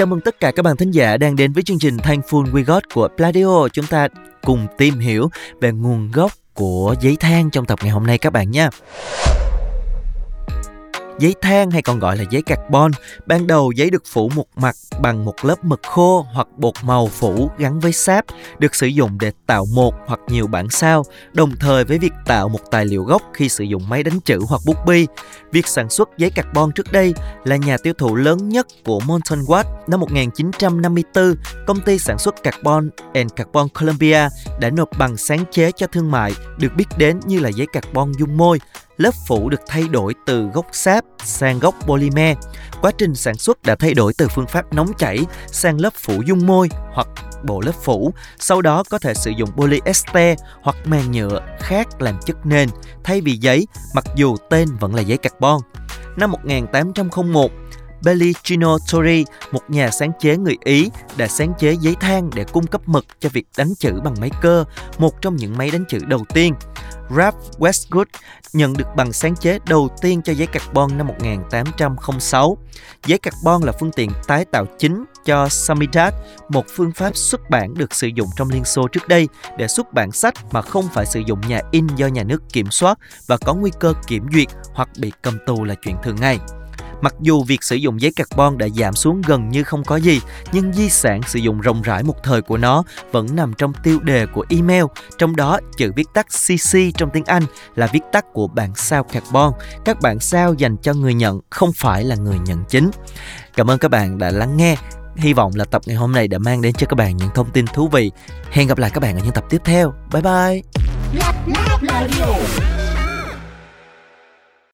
Chào mừng tất cả các bạn thính giả đang đến với chương trình Thankful We Got của Pladio. Chúng ta cùng tìm hiểu về nguồn gốc của giấy than trong tập ngày hôm nay các bạn nha. Giấy than hay còn gọi là giấy carbon, ban đầu giấy được phủ một mặt bằng một lớp mực khô hoặc bột màu phủ gắn với sáp, được sử dụng để tạo một hoặc nhiều bản sao, đồng thời với việc tạo một tài liệu gốc khi sử dụng máy đánh chữ hoặc bút bi. Việc sản xuất giấy carbon trước đây là nhà tiêu thụ lớn nhất của Mountain Watt. Năm 1954, công ty sản xuất carbon and Carbon Columbia đã nộp bằng sáng chế cho thương mại được biết đến như là giấy carbon dung môi lớp phủ được thay đổi từ gốc sáp sang gốc polymer. Quá trình sản xuất đã thay đổi từ phương pháp nóng chảy sang lớp phủ dung môi hoặc bộ lớp phủ, sau đó có thể sử dụng polyester hoặc màng nhựa khác làm chất nền thay vì giấy, mặc dù tên vẫn là giấy carbon. Năm 1801, Bellicino Tori, một nhà sáng chế người Ý, đã sáng chế giấy than để cung cấp mực cho việc đánh chữ bằng máy cơ, một trong những máy đánh chữ đầu tiên. Ralph Westwood nhận được bằng sáng chế đầu tiên cho giấy carbon năm 1806. Giấy carbon là phương tiện tái tạo chính cho Samizdat, một phương pháp xuất bản được sử dụng trong Liên Xô trước đây để xuất bản sách mà không phải sử dụng nhà in do nhà nước kiểm soát và có nguy cơ kiểm duyệt hoặc bị cầm tù là chuyện thường ngày. Mặc dù việc sử dụng giấy carbon đã giảm xuống gần như không có gì, nhưng di sản sử dụng rộng rãi một thời của nó vẫn nằm trong tiêu đề của email, trong đó chữ viết tắt CC trong tiếng Anh là viết tắt của bản sao carbon. Các bản sao dành cho người nhận, không phải là người nhận chính. Cảm ơn các bạn đã lắng nghe. Hy vọng là tập ngày hôm nay đã mang đến cho các bạn những thông tin thú vị. Hẹn gặp lại các bạn ở những tập tiếp theo. Bye bye!